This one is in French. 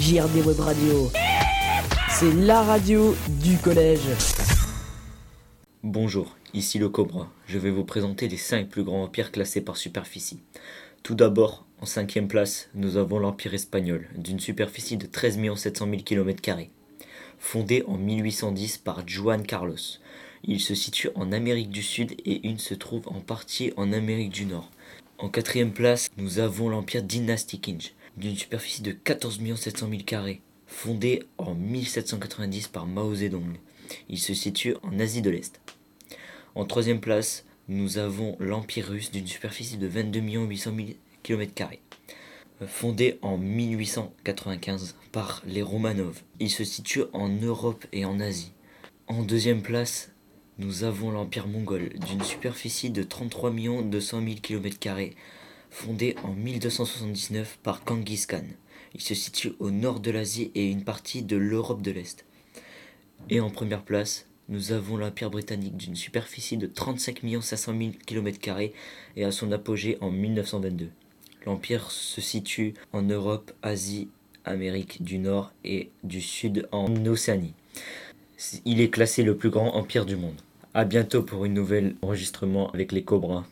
JRD Web Radio. C'est la radio du collège. Bonjour, ici le Cobra. Je vais vous présenter les 5 plus grands empires classés par superficie. Tout d'abord, en cinquième place, nous avons l'Empire espagnol, d'une superficie de 13 700 000 km. Fondé en 1810 par Juan Carlos. Il se situe en Amérique du Sud et une se trouve en partie en Amérique du Nord. En quatrième place, nous avons l'Empire dynastique Qing, d'une superficie de 14 700 000 carrés, fondé en 1790 par Mao Zedong. Il se situe en Asie de l'Est. En troisième place, nous avons l'Empire russe d'une superficie de 22 800 000 km, fondé en 1895 par les Romanov. Il se situe en Europe et en Asie. En deuxième place, nous avons l'Empire mongol d'une superficie de 33 200 000 km, fondé en 1279 par Genghis Khan. Il se situe au nord de l'Asie et une partie de l'Europe de l'Est. Et en première place, nous avons l'Empire britannique d'une superficie de 35 500 000 km et à son apogée en 1922. L'Empire se situe en Europe, Asie, Amérique du Nord et du Sud en Océanie. Il est classé le plus grand empire du monde. A bientôt pour une nouvelle enregistrement avec les Cobras.